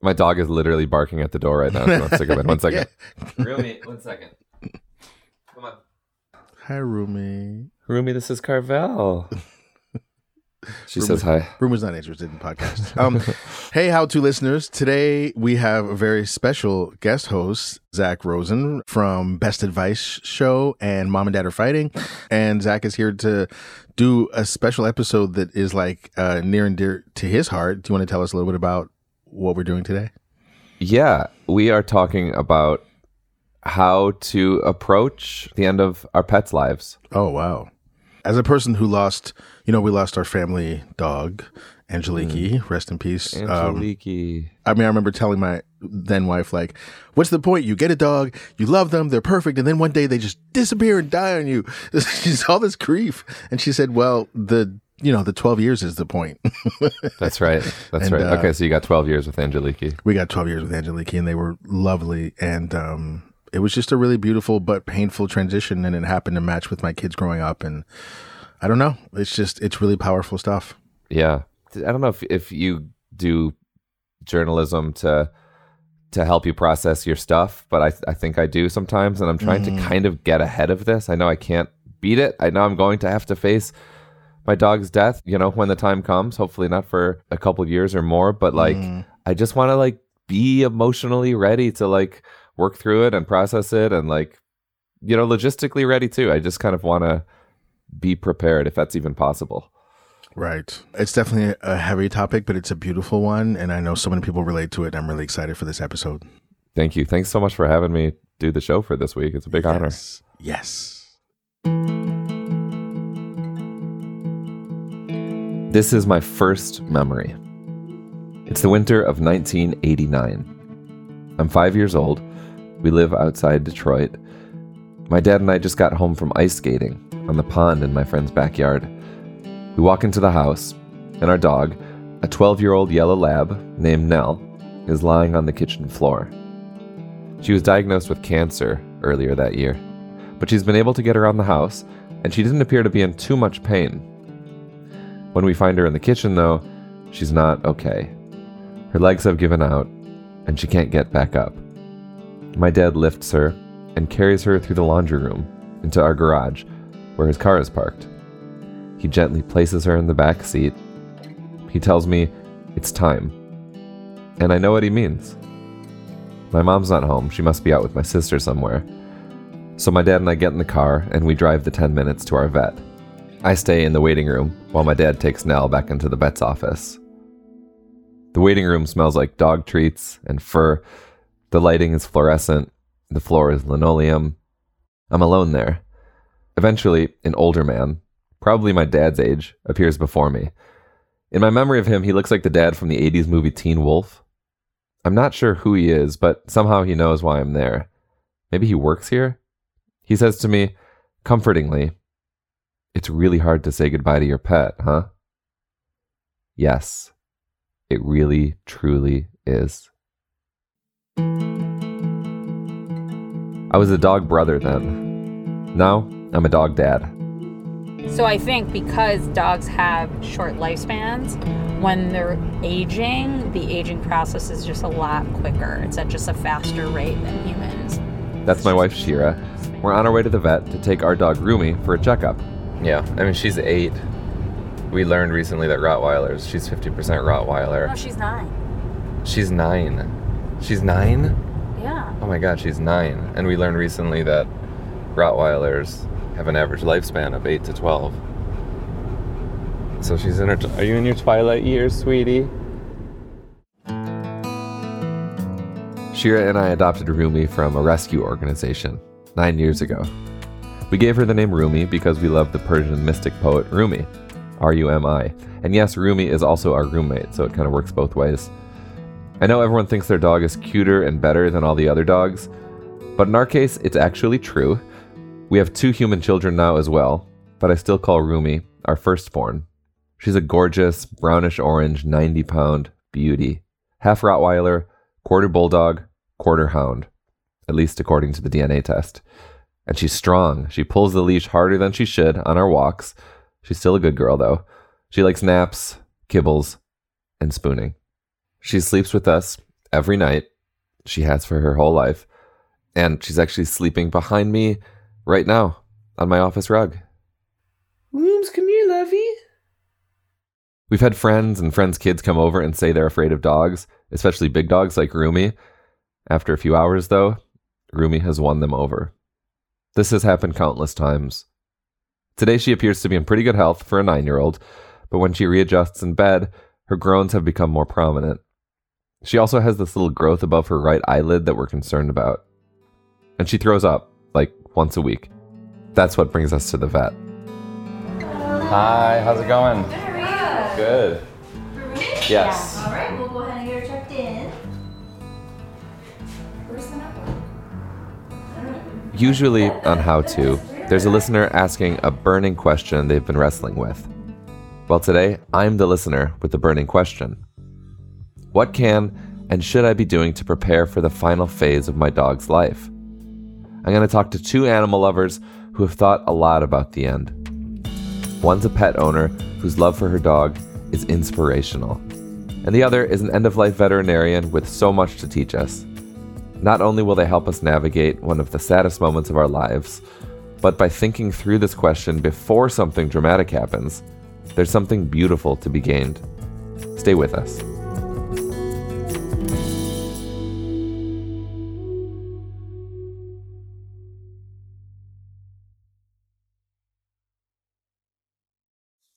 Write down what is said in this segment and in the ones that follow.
My dog is literally barking at the door right now. So let's take a minute. One second. Rumi, one second. Come on. Hi, Rumi. Rumi, this is Carvell. She says hi. Rumi's not interested in podcasts. Um, hey, how to listeners. Today we have a very special guest host, Zak Rosen from Best Advice Show and Mom and Dad Are Fighting. And Zak is here to do a special episode that is like uh, near and dear to his heart. Do you want to tell us a little bit about what we're doing today? Yeah, we are talking about how to approach the end of our pets' lives. Oh, wow. As a person who lost, you know, we lost our family dog, Angeliki, rest in peace. Um, Angeliki. I mean, I remember telling my then wife, like, what's the point? You get a dog, you love them, they're perfect, and then one day they just disappear and die on you. She's all this grief. And she said, well, the you know, the 12 years is the point. That's right. That's And, right. uh, okay, so you got 12 years with Angeliki. we got 12 years with Angeliki and they were lovely. And um, it was just a really beautiful but painful transition. And it happened to match with my kids growing up. And I don't know. It's just, it's really powerful stuff. Yeah. I don't know if, if you do journalism to to help you process your stuff, but I, I think I do sometimes. And I'm trying to kind of get ahead of this. I know I can't beat it. I know I'm going to have to face my dog's death, you know, when the time comes, hopefully not for a couple years or more, but like mm. I just want to like be emotionally ready to like work through it and process it and like you know, logistically ready too. I just kind of want to be prepared if that's even possible. Right. It's definitely a heavy topic, but it's a beautiful one. And I know so many people relate to it. I'm really excited for this episode. Thank you. Thanks so much for having me do the show for this week. It's a big honor. Yes. This is my first memory. It's the winter of 1989. I'm five years old. We live outside Detroit. My dad and I just got home from ice skating on the pond in my friend's backyard. We walk into the house, and our dog, a 12 year old yellow lab named Nell, is lying on the kitchen floor. She was diagnosed with cancer earlier that year, but she's been able to get around the house, and she didn't appear to be in too much pain. When we find her in the kitchen, though, she's not okay. Her legs have given out, and she can't get back up. My dad lifts her and carries her through the laundry room into our garage, where his car is parked. He gently places her in the back seat. He tells me it's time. And I know what he means. My mom's not home. She must be out with my sister somewhere. So my dad and I get in the car and we drive the 10 minutes to our vet. I stay in the waiting room while my dad takes Nell back into the vet's office. The waiting room smells like dog treats and fur. The lighting is fluorescent. The floor is linoleum. I'm alone there. Eventually, an older man, probably my dad's age, appears before me. In my memory of him, he looks like the dad from the 80s movie Teen Wolf. I'm not sure who he is, but somehow he knows why I'm there. Maybe he works here? He says to me, comfortingly, It's really hard to say goodbye to your pet, huh? Yes, it really, truly is. I was a dog brother then. Now, I'm a dog dad. So I think because dogs have short lifespans, when they're aging, the aging process is just a lot quicker. It's at just a faster rate than humans. That's my wife, Shira. We're on our way to the vet to take our dog Rumi for a checkup. Yeah, I mean, she's eight. We learned recently that Rottweilers, she's 50% Rottweiler. No, she's nine. She's nine. She's nine? Yeah. Oh my god, she's nine. And we learned recently that Rottweilers have an average lifespan of 8 to 12. So she's in her. T- Are you in your twilight years, sweetie? Shira and I adopted Rumi from a rescue organization nine years ago. We gave her the name Rumi because we love the Persian mystic poet Rumi, R U M I. And yes, Rumi is also our roommate, so it kind of works both ways. I know everyone thinks their dog is cuter and better than all the other dogs, but in our case, it's actually true. We have two human children now as well, but I still call Rumi our firstborn. She's a gorgeous, brownish orange, 90 pound beauty. Half Rottweiler, quarter bulldog, quarter hound, at least according to the DNA test. And she's strong. She pulls the leash harder than she should on our walks. She's still a good girl, though. She likes naps, kibbles, and spooning. She sleeps with us every night. She has for her whole life. And she's actually sleeping behind me right now on my office rug. Rooms, come here, lovey. We've had friends and friends' kids come over and say they're afraid of dogs, especially big dogs like Rumi. After a few hours, though, Rumi has won them over. This has happened countless times. Today, she appears to be in pretty good health for a nine year old, but when she readjusts in bed, her groans have become more prominent. She also has this little growth above her right eyelid that we're concerned about. And she throws up, like once a week. That's what brings us to the vet. Hi, how's it going? Good. Yes. All Usually on How To, there's a listener asking a burning question they've been wrestling with. Well, today, I'm the listener with the burning question What can and should I be doing to prepare for the final phase of my dog's life? I'm going to talk to two animal lovers who have thought a lot about the end. One's a pet owner whose love for her dog is inspirational, and the other is an end of life veterinarian with so much to teach us. Not only will they help us navigate one of the saddest moments of our lives, but by thinking through this question before something dramatic happens, there's something beautiful to be gained. Stay with us.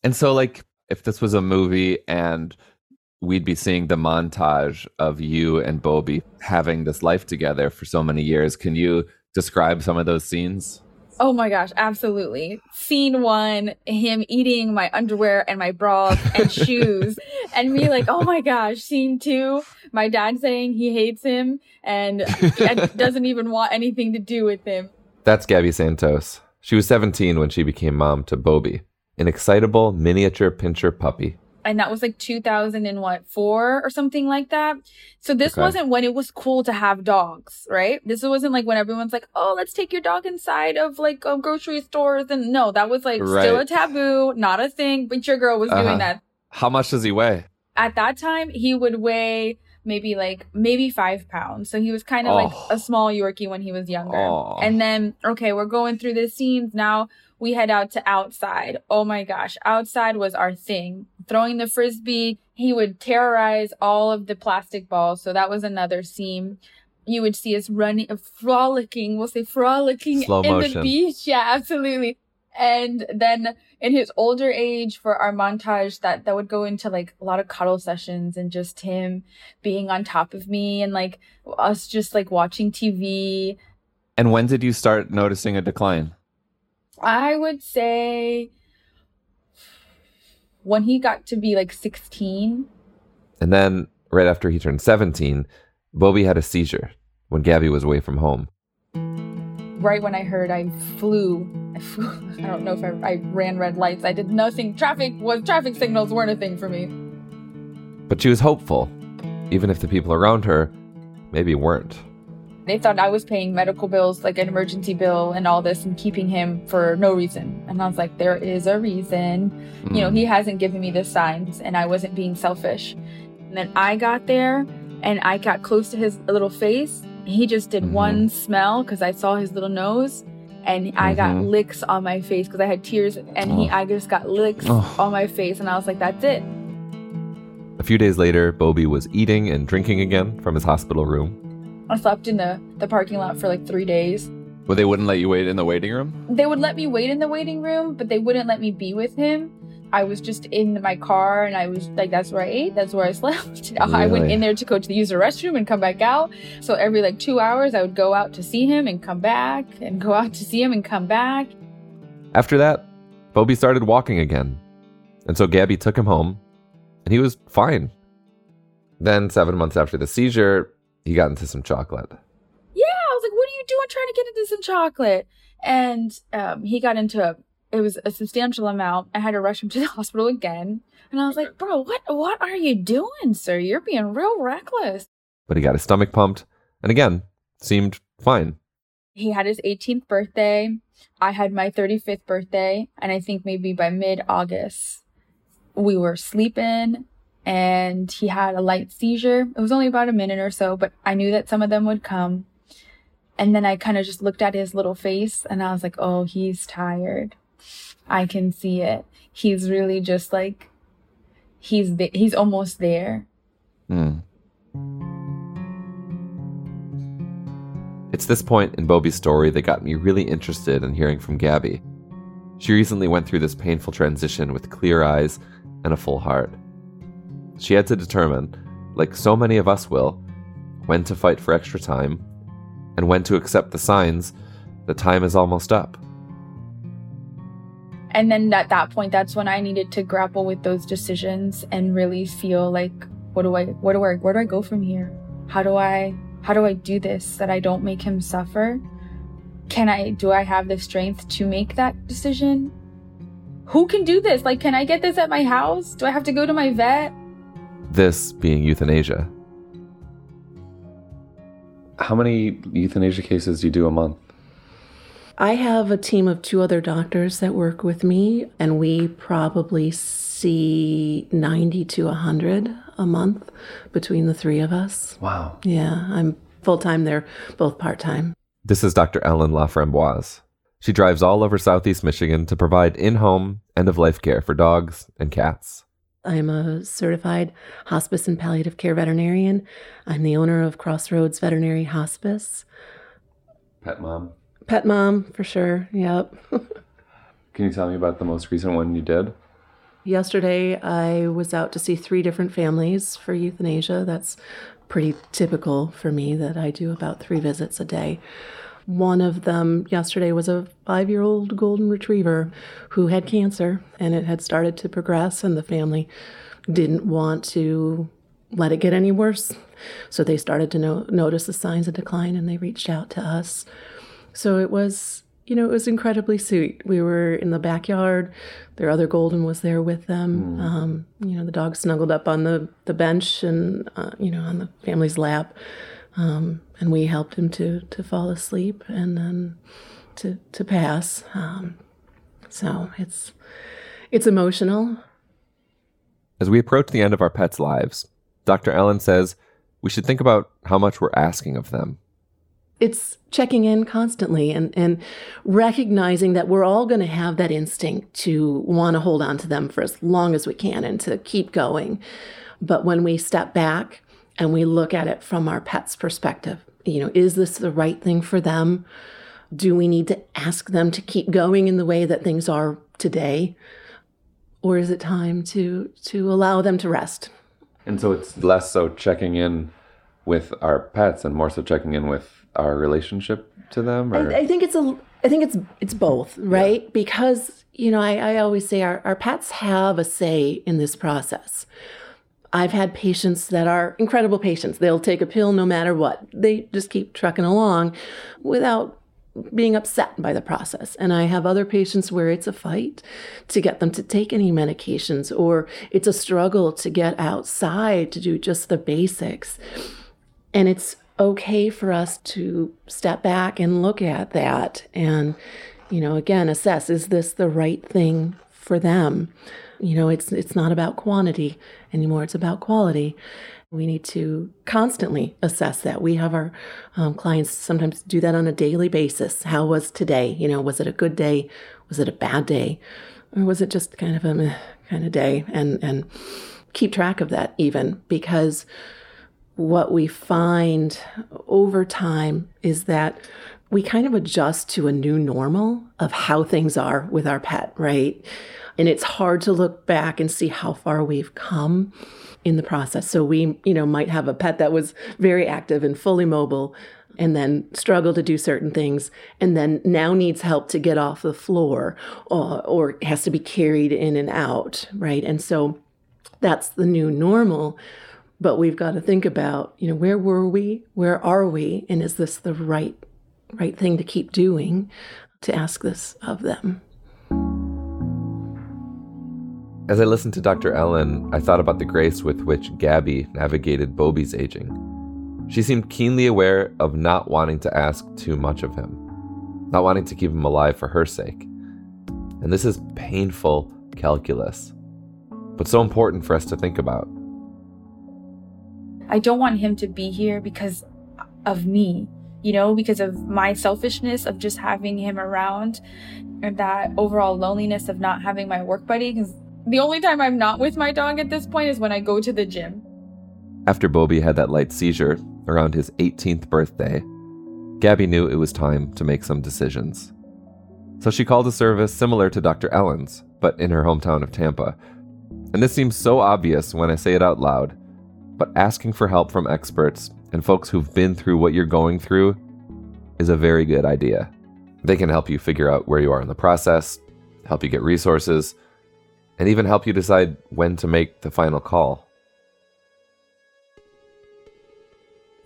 And so, like, if this was a movie and we'd be seeing the montage of you and Bob'i having this life together for so many years, can you describe some of those scenes? Oh my gosh, absolutely. Scene one, him eating my underwear and my bras and shoes, and me like, oh my gosh. Scene two, my dad saying he hates him and doesn't even want anything to do with him. That's Gabby Santos. She was 17 when she became mom to Bob'i, an excitable miniature pinscher puppy and that was like 2000 and what four or something like that so this okay. wasn't when it was cool to have dogs right this wasn't like when everyone's like oh let's take your dog inside of like grocery stores and no that was like right. still a taboo not a thing but your girl was uh-huh. doing that how much does he weigh at that time he would weigh maybe like maybe five pounds so he was kind of oh. like a small yorkie when he was younger oh. and then okay we're going through the scenes now we head out to outside. Oh my gosh, outside was our thing. Throwing the frisbee, he would terrorize all of the plastic balls. So that was another scene. You would see us running, uh, frolicking, we'll say frolicking Slow in motion. the beach. Yeah, absolutely. And then in his older age for our montage that that would go into like a lot of cuddle sessions and just him being on top of me and like us just like watching TV. And when did you start noticing a decline? I would say when he got to be like 16. And then right after he turned 17, Bob'i had a seizure when Gabby was away from home. Right when I heard, I flew. I, flew, I don't know if I, I ran red lights. I did nothing. Traffic was traffic signals weren't a thing for me. But she was hopeful, even if the people around her maybe weren't. They thought I was paying medical bills, like an emergency bill and all this, and keeping him for no reason. And I was like, there is a reason. Mm. You know, he mm. hasn't given me the signs, and I wasn't being selfish. And then I got there and I got close to his little face. He just did mm-hmm. one smell because I saw his little nose and mm-hmm. I got mm-hmm. licks on my face because I had tears and oh. he I just got licks oh. on my face and I was like, that's it. A few days later, Bob'i was eating and drinking again from his hospital room. I slept in the, the parking lot for like three days. But they wouldn't let you wait in the waiting room? They would let me wait in the waiting room, but they wouldn't let me be with him. I was just in my car and I was like, that's where I ate, that's where I slept. Really? I went in there to go to the user restroom and come back out. So every like two hours, I would go out to see him and come back and go out to see him and come back. After that, Bob'i started walking again. And so Gabby took him home and he was fine. Then, seven months after the seizure, he got into some chocolate. Yeah, I was like, "What are you doing, trying to get into some chocolate?" And um, he got into a. It was a substantial amount. I had to rush him to the hospital again, and I was like, "Bro, what? What are you doing, sir? You're being real reckless." But he got his stomach pumped, and again, seemed fine. He had his 18th birthday. I had my 35th birthday, and I think maybe by mid August, we were sleeping and he had a light seizure. It was only about a minute or so, but I knew that some of them would come. And then I kind of just looked at his little face and I was like, oh, he's tired. I can see it. He's really just like, he's, he's almost there. Hmm. It's this point in Bob'i's story that got me really interested in hearing from Gabby. She recently went through this painful transition with clear eyes and a full heart. She had to determine, like so many of us will, when to fight for extra time and when to accept the signs that time is almost up. And then at that point, that's when I needed to grapple with those decisions and really feel like, what do I, what do I, where do I go from here? How do I, how do I do this that I don't make him suffer? Can I, do I have the strength to make that decision? Who can do this? Like, can I get this at my house? Do I have to go to my vet? This being euthanasia. How many euthanasia cases do you do a month? I have a team of two other doctors that work with me, and we probably see 90 to 100 a month between the three of us. Wow. Yeah, I'm full time, they're both part time. This is Dr. Ellen LaFramboise. She drives all over Southeast Michigan to provide in home, end of life care for dogs and cats. I'm a certified hospice and palliative care veterinarian. I'm the owner of Crossroads Veterinary Hospice. Pet mom. Pet mom, for sure. Yep. Can you tell me about the most recent one you did? Yesterday, I was out to see three different families for euthanasia. That's pretty typical for me that I do about three visits a day. One of them yesterday was a five year old golden retriever who had cancer and it had started to progress, and the family didn't want to let it get any worse. So they started to no- notice the signs of decline and they reached out to us. So it was, you know, it was incredibly sweet. We were in the backyard. Their other golden was there with them. Um, you know, the dog snuggled up on the, the bench and, uh, you know, on the family's lap. Um, and we helped him to, to fall asleep and then to, to pass. Um, so it's, it's emotional. As we approach the end of our pets' lives, Dr. Ellen says we should think about how much we're asking of them. it's checking in constantly and, and recognizing that we're all going to have that instinct to want to hold on to them for as long as we can and to keep going. But when we step back and we look at it from our pet's perspective, you know, is this the right thing for them? Do we need to ask them to keep going in the way that things are today? Or is it time to to allow them to rest? And so it's less so checking in with our pets and more so checking in with our relationship to them or I, I think it's a I think it's it's both, right? Because you know, I, I always say our, our pets have a say in this process. I've had patients that are incredible patients. They'll take a pill no matter what. They just keep trucking along without being upset by the process. And I have other patients where it's a fight to get them to take any medications, or it's a struggle to get outside to do just the basics. And it's okay for us to step back and look at that and, you know, again, assess is this the right thing for them? You know, it's it's not about quantity anymore, it's about quality. We need to constantly assess that. We have our um, clients sometimes do that on a daily basis. How was today? You know, was it a good day? Was it a bad day? Or was it just kind of a kind of day? And and keep track of that even because what we find over time is that we kind of adjust to a new normal of how things are with our pet, right? And it's hard to look back and see how far we've come in the process. So we, you know, might have a pet that was very active and fully mobile and then struggle to do certain things and then now needs help to get off the floor or, or has to be carried in and out, right? And so that's the new normal but we've got to think about you know where were we where are we and is this the right right thing to keep doing to ask this of them As I listened to Dr. Ellen, I thought about the grace with which Gabby navigated Bob'i's aging. She seemed keenly aware of not wanting to ask too much of him, not wanting to keep him alive for her sake. And this is painful calculus, but so important for us to think about. I don't want him to be here because of me, you know, because of my selfishness of just having him around and that overall loneliness of not having my work buddy. Because the only time I'm not with my dog at this point is when I go to the gym. After Bob'i had that light seizure around his 18th birthday, Gabby knew it was time to make some decisions. So she called a service similar to Dr. Ellen's, but in her hometown of Tampa. And this seems so obvious when I say it out loud, but asking for help from experts and folks who've been through what you're going through is a very good idea. They can help you figure out where you are in the process, help you get resources, and even help you decide when to make the final call.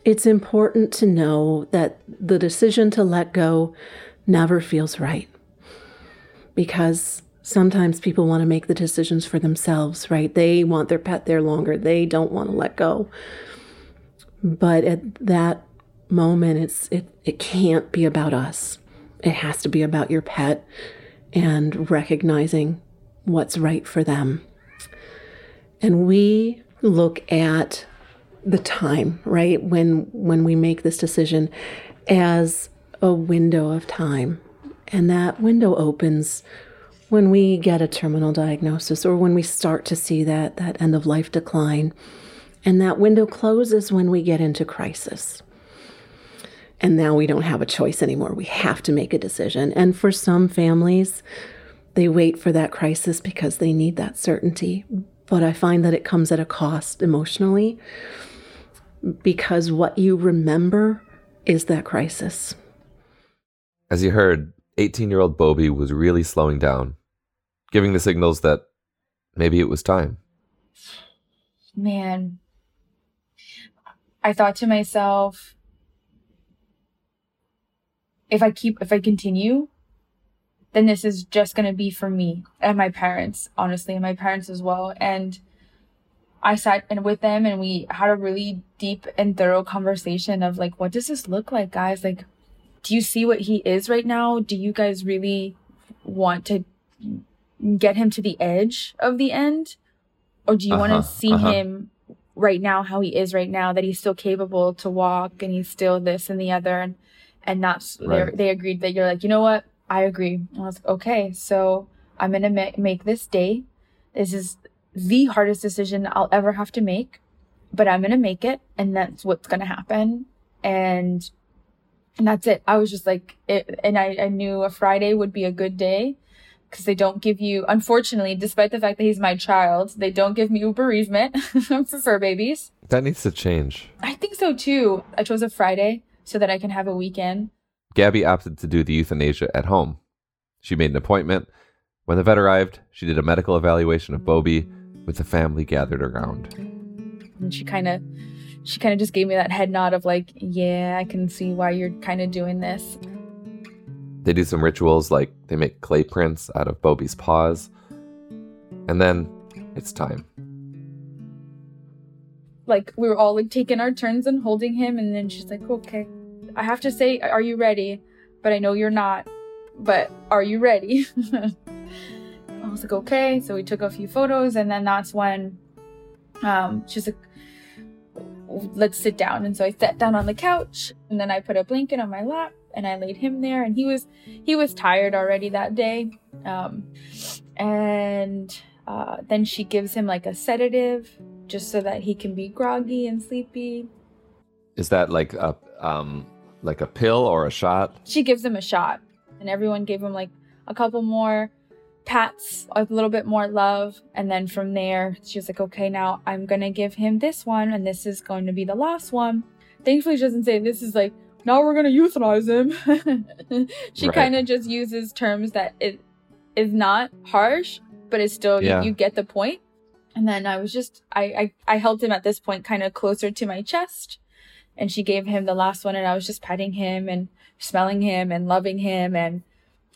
It's important to know that the decision to let go never feels right because sometimes people want to make the decisions for themselves, right? They want their pet there longer, they don't want to let go. But at that moment, it's it, it can't be about us. It has to be about your pet and recognizing what's right for them. And we look at the time, right? When when we make this decision as a window of time. And that window opens when we get a terminal diagnosis or when we start to see that that end of life decline. And that window closes when we get into crisis. And now we don't have a choice anymore. We have to make a decision. And for some families, they wait for that crisis because they need that certainty. But I find that it comes at a cost emotionally because what you remember is that crisis. As you heard, 18 year old Bob'i was really slowing down, giving the signals that maybe it was time. Man, I thought to myself, if I keep, if I continue, then this is just going to be for me and my parents, honestly, and my parents as well. And I sat and with them and we had a really deep and thorough conversation of like, what does this look like, guys? Like, do you see what he is right now? Do you guys really want to get him to the edge of the end? Or do you uh-huh, want to see uh-huh. him right now, how he is right now, that he's still capable to walk and he's still this and the other? And, and that's, right. they agreed that you're like, you know what? I agree. And I was like, okay, so I'm going to ma- make this day. This is the hardest decision I'll ever have to make, but I'm going to make it. And that's what's going to happen. And and that's it. I was just like, it, and I, I knew a Friday would be a good day because they don't give you, unfortunately, despite the fact that he's my child, they don't give me bereavement for fur babies. That needs to change. I think so too. I chose a Friday so that I can have a weekend. Gabby opted to do the euthanasia at home. She made an appointment. When the vet arrived, she did a medical evaluation of Bob'i with the family gathered around. And she kind of she kind of just gave me that head nod of like, yeah, I can see why you're kind of doing this. They do some rituals like they make clay prints out of Bob'i's paws. And then it's time. Like we were all like taking our turns and holding him and then she's like, "Okay, I have to say, are you ready? But I know you're not. But are you ready?" I was like, "Okay." So we took a few photos and then that's when um she's like let's sit down. And so I sat down on the couch and then I put a blanket on my lap and I laid him there and he was he was tired already that day. Um, and uh, then she gives him like a sedative just so that he can be groggy and sleepy. Is that like a um like a pill or a shot? She gives him a shot and everyone gave him like a couple more pats a little bit more love and then from there she was like okay now i'm gonna give him this one and this is going to be the last one thankfully she doesn't say this is like now we're gonna euthanize him she right. kind of just uses terms that it is not harsh but it's still yeah. you, you, get the point. point and then i was just I, I i held him at this point kind of closer to my chest and she gave him the last one and i was just petting him and smelling him and loving him and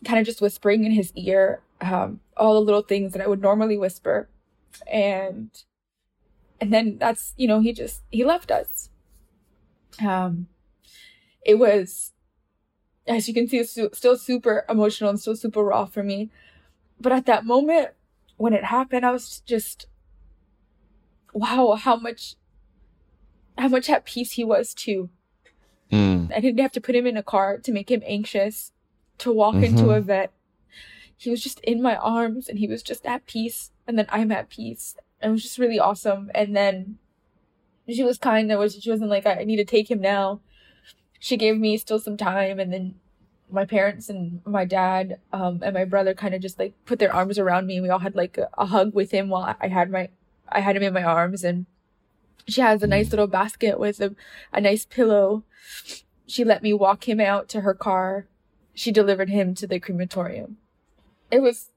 kind of just whispering in his ear um, all the little things that I would normally whisper. And and then that's you know he just he left us. Um, it was, as you can see, su- still super emotional and still super raw for me. But at that moment when it happened, I was just, wow, how much how much at peace he was too. Mm. I didn't have to put him in a car to make him anxious to walk into Mhm. a vet. He was just in my arms and he was just at peace. And then I'm at peace. It was just really awesome. And then she was kind. There was she wasn't like I need to take him now. She gave me still some time, and then my parents and my dad um, and my brother kind of just like put their arms around me. and We all had like a, a hug with him while I had my I had him in my arms, and she has a nice little basket with a, a nice pillow. She let me walk him out to her car. She delivered him to the crematorium. It was,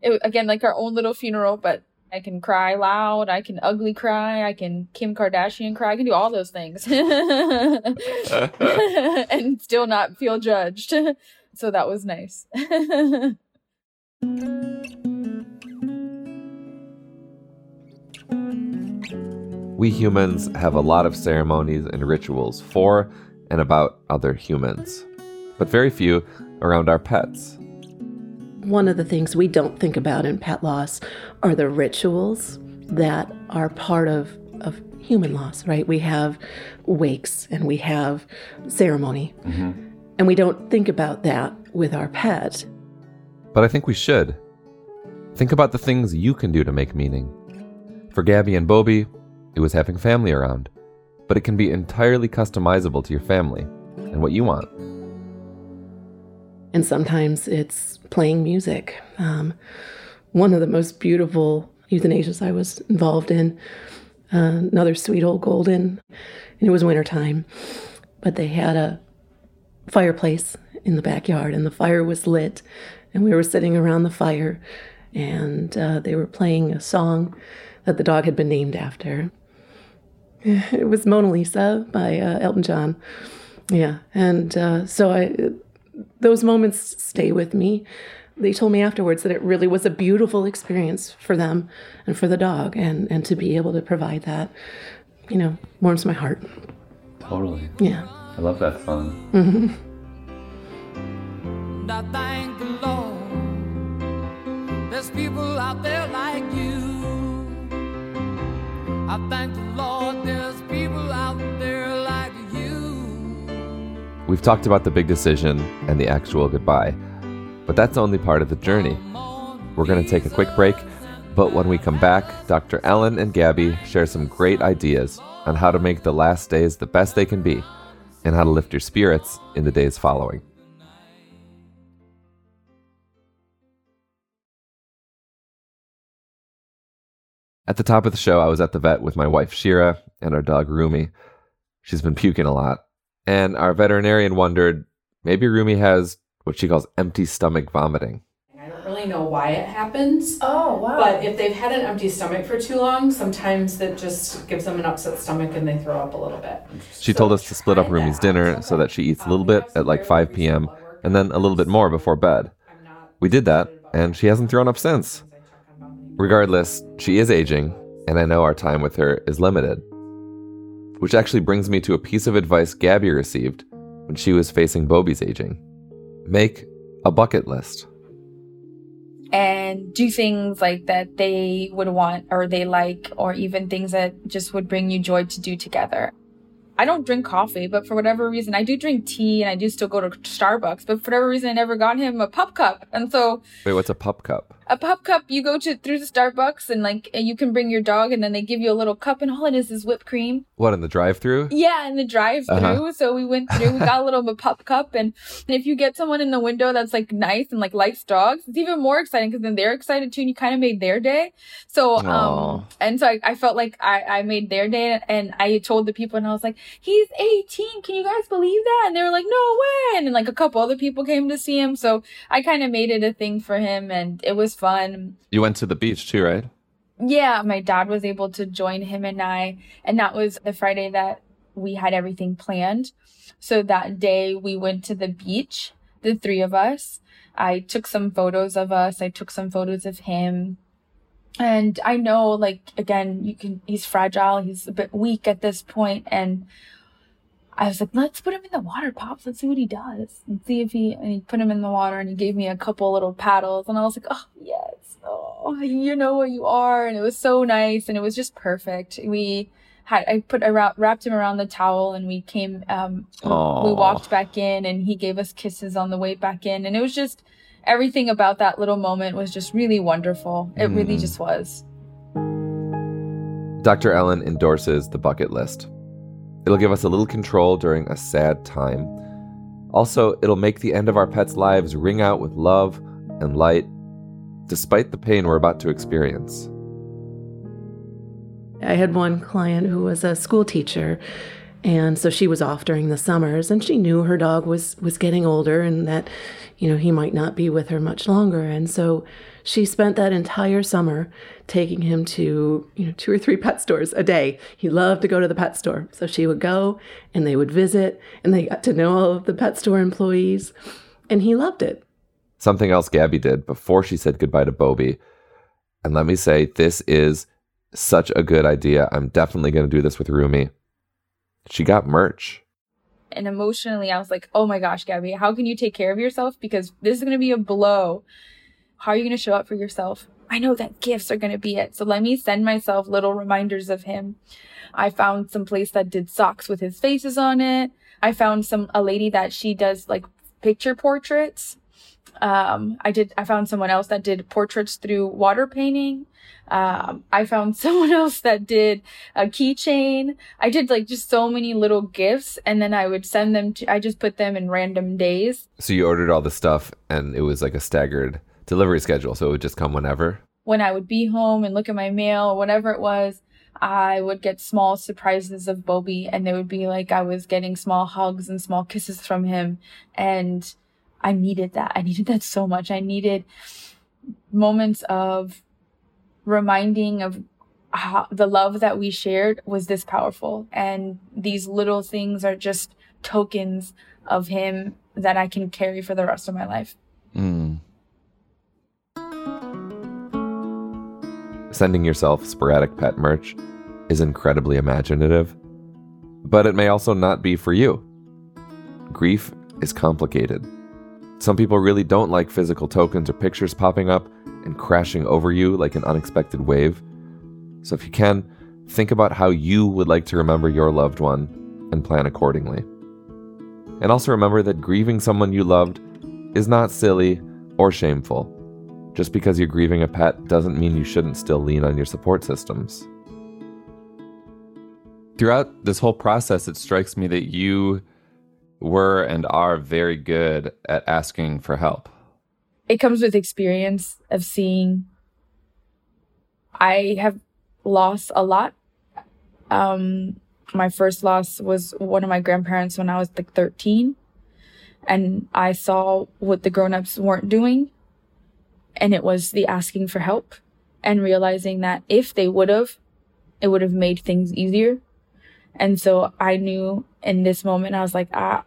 it was again like our own little funeral, but I can cry loud. I can ugly cry. I can Kim Kardashian cry. I can do all those things and still not feel judged. So that was nice. We humans have a lot of ceremonies and rituals for and about other humans, but very few around our pets. One of the things we don't think about in pet loss are the rituals that are part of, of human loss, right? We have wakes and we have ceremony, mm-hmm. and we don't think about that with our pet. But I think we should. Think about the things you can do to make meaning. For Gabby and Bob'i, it was having family around, but it can be entirely customizable to your family and what you want. And sometimes it's playing music. Um, one of the most beautiful euthanasias I was involved in, uh, another sweet old golden, and it was wintertime, but they had a fireplace in the backyard, and the fire was lit, and we were sitting around the fire, and uh, they were playing a song that the dog had been named after. It was Mona Lisa by uh, Elton John. Yeah, and uh, so I, those moments stay with me. They told me afterwards that it really was a beautiful experience for them and for the dog, and and to be able to provide that, you know, warms my heart. Totally. Yeah. I love that song. And mm-hmm. I thank the Lord. There's people out there like you. I thank the Lord. There's people out there like you. We've talked about the big decision and the actual goodbye, but that's only part of the journey. We're going to take a quick break, but when we come back, Dr. Ellen and Gabby share some great ideas on how to make the last days the best they can be and how to lift your spirits in the days following. At the top of the show, I was at the vet with my wife Shira and our dog Rumi. She's been puking a lot. And our veterinarian wondered maybe Rumi has what she calls empty stomach vomiting. I don't really know why it happens. Oh, wow. But if they've had an empty stomach for too long, sometimes that just gives them an upset stomach and they throw up a little bit. She told us to split up Rumi's dinner so that she eats a little bit at like 5 p.m. and then a little bit more before bed. We did that, and she hasn't thrown up since. Regardless, she is aging, and I know our time with her is limited. Which actually brings me to a piece of advice Gabby received when she was facing Bob'i's aging make a bucket list. and do things like that they would want or they like, or even things that just would bring you joy to do together. I don't drink coffee, but for whatever reason, I do drink tea and I do still go to Starbucks, but for whatever reason, I never got him a pup cup. And so Wait, what's a pup cup? A pup cup, you go to through the Starbucks and like, and you can bring your dog and then they give you a little cup and all it is is whipped cream. What, in the drive through? Yeah, in the drive through. Uh-huh. So we went through, we got a little pup cup. And, and if you get someone in the window that's like nice and like likes dogs, it's even more exciting because then they're excited too and you kind of made their day. So, Aw. um, and so I, I felt like I, I made their day and I told the people and I was like, he's 18. Can you guys believe that? And they were like, no way. And like a couple other people came to see him. So I kind of made it a thing for him and it was fun. You went to the beach too, right? Yeah, my dad was able to join him and I, and that was the Friday that we had everything planned. So that day we went to the beach, the three of us. I took some photos of us, I took some photos of him. And I know, like, again, you can, he's fragile, he's a bit weak at this point, and I was like, let's put him in the water, Pops. Let's see what he does. And see if he, and he put him in the water and he gave me a couple little paddles. And I was like, oh, yes. Oh, you know what you are. And it was so nice. And it was just perfect. We had I put I wrapped him around the towel and we came um we walked back in and he gave us kisses on the way back in and it was just everything about that little moment was just really wonderful. It really Mm. just was. Dr. Ellen endorses the bucket list. It'll give us a little control during a sad time. Also, it'll make the end of our pets' lives ring out with love and light, despite the pain we're about to experience. I had one client who was a school teacher, and so she was off during the summers, and she knew her dog was was getting older and that, you know, he might not be with her much longer, and so she spent that entire summer taking him to you know two or three pet stores a day. He loved to go to the pet store, so she would go, and they would visit, and they got to know all of the pet store employees, and he loved it. Something else Gabby did before she said goodbye to Bob'i. And let me say, this is such a good idea. I'm definitely going to do this with Rumi. She got merch. And emotionally I was like, "Oh my gosh, Gabby, how can you take care of yourself because this is going to be a blow. How are you going to show up for yourself?" I know that gifts are going to be it. So let me send myself little reminders of him. I found some place that did socks with his faces on it. I found some a lady that she does like picture portraits. Um, I did. I found someone else that did portraits through water painting. Um, I found someone else that did a keychain. I did like just so many little gifts, and then I would send them to. I just put them in random days. So you ordered all the stuff and it was like a staggered delivery schedule. So it would just come whenever. when I would be home and look at my mail or whatever it was, I would get small surprises of Bob'i and they would be like I was getting small hugs and small kisses from him. And I needed that. I needed that so much. I needed moments of reminding of how the love that we shared was this powerful. And these little things are just tokens of him that I can carry for the rest of my life. Mm. Sending yourself sporadic pet merch is incredibly imaginative, but it may also not be for you. Grief is complicated. Some people really don't like physical tokens or pictures popping up and crashing over you like an unexpected wave. So, if you can, think about how you would like to remember your loved one and plan accordingly. And also remember that grieving someone you loved is not silly or shameful. Just because you're grieving a pet doesn't mean you shouldn't still lean on your support systems. Throughout this whole process, it strikes me that you were and are very good at asking for help. it comes with experience of seeing. I have lost a lot. Um my first loss was one of my grandparents when i was like 13 and i saw what the grown-ups weren't doing and it was the asking for help and realizing that if they would have it would have made things easier. And so i knew in this moment i was like ah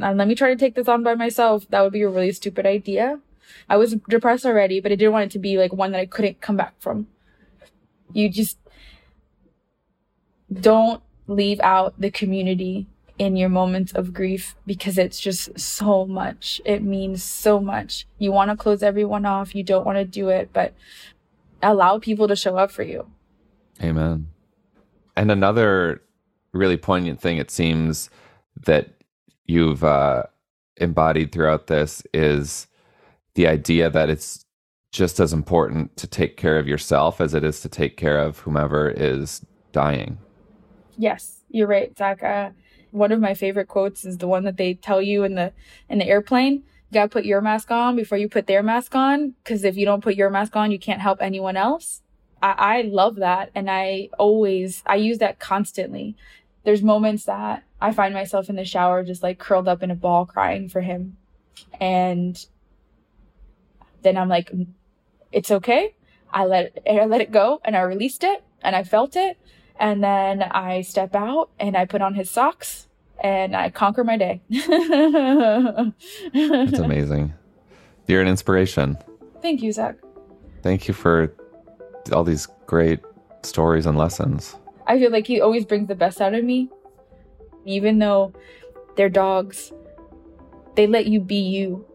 let me try to take this on by myself that would be a really stupid idea I was depressed already, but I didn't want it to be like one that I couldn't come back from. You just don't leave out the community in your moments of grief because it's just so much. It means so much. You want to close everyone off, you don't want to do it, but allow people to show up for you. Amen. And another really poignant thing it seems that you've uh, embodied throughout this is the idea that it's just as important to take care of yourself as it is to take care of whomever is dying. Yes, you're right, Zak. Uh, one of my favorite quotes is the one that they tell you in the in the airplane. You gotta put your mask on before you put their mask on, because if you don't put your mask on, you can't help anyone else. I, I love that, and I always I use that constantly. There's moments that I find myself in the shower just like curled up in a ball crying for him, and then I'm like, it's okay. I let I let it go, and I released it, and I felt it, and then I step out and I put on his socks and I conquer my day. It's amazing. You're an inspiration. Thank you, Zak. Thank you for all these great stories and lessons. I feel like he always brings the best out of me. Even though they're dogs, they let you be you.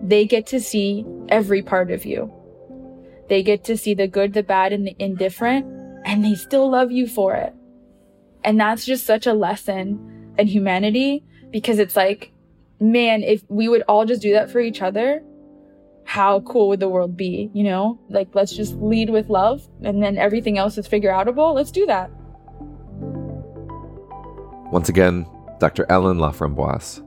They get to see every part of you. They get to see the good, the bad, and the indifferent, and they still love you for it. And that's just such a lesson in humanity because it's like, man, if we would all just do that for each other, how cool would the world be? You know, like let's just lead with love and then everything else is figure outable. Let's do that. Once again, Dr. Ellen LaFramboise.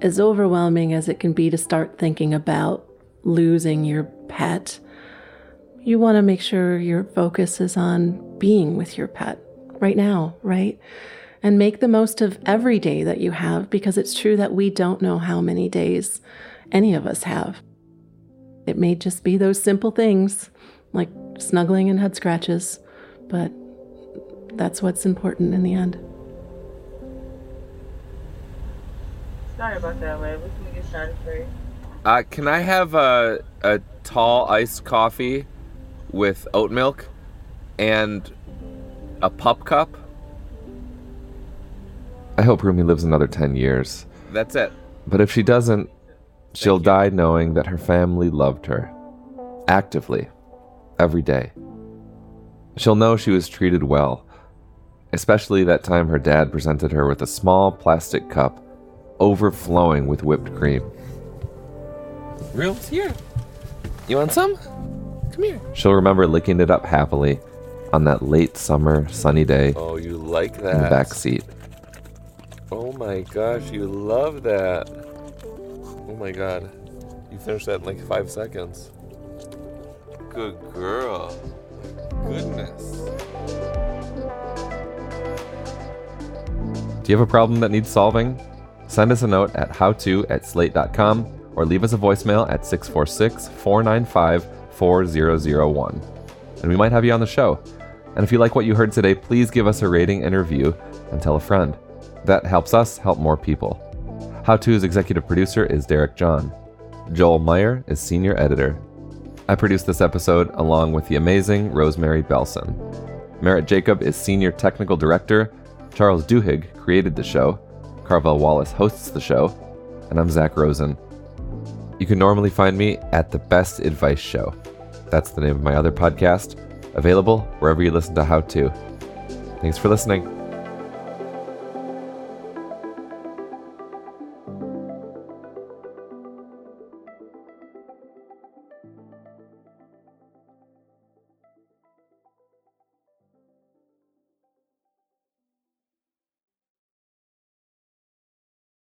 As overwhelming as it can be to start thinking about losing your pet, you want to make sure your focus is on being with your pet right now, right? And make the most of every day that you have because it's true that we don't know how many days any of us have. It may just be those simple things like snuggling and head scratches, but that's what's important in the end. Sorry about that, Wade. What can get started for you? Uh, can I have a, a tall iced coffee with oat milk and a pup cup? I hope Rumi lives another 10 years. That's it. But if she doesn't, she'll die knowing that her family loved her. Actively. Every day. She'll know she was treated well. Especially that time her dad presented her with a small plastic cup overflowing with whipped cream. Real? Here. You want some? Come here. She'll remember licking it up happily on that late summer sunny day Oh, you like that? in the back seat. Oh my gosh, you love that. Oh my god. You finished that in like five seconds. Good girl. Goodness. Do you have a problem that needs solving? Send us a note at howto at slate.com or leave us a voicemail at 646 495 4001. And we might have you on the show. And if you like what you heard today, please give us a rating and review and tell a friend. That helps us help more people. How To's executive producer is Derek John. Joel Meyer is senior editor. I produced this episode along with the amazing Rosemary Belson. Merritt Jacob is senior technical director. Charles Duhigg created the show. Carvell Wallace hosts the show. And I'm Zak Rosen. You can normally find me at The Best Advice Show. That's the name of my other podcast, available wherever you listen to How To. Thanks for listening.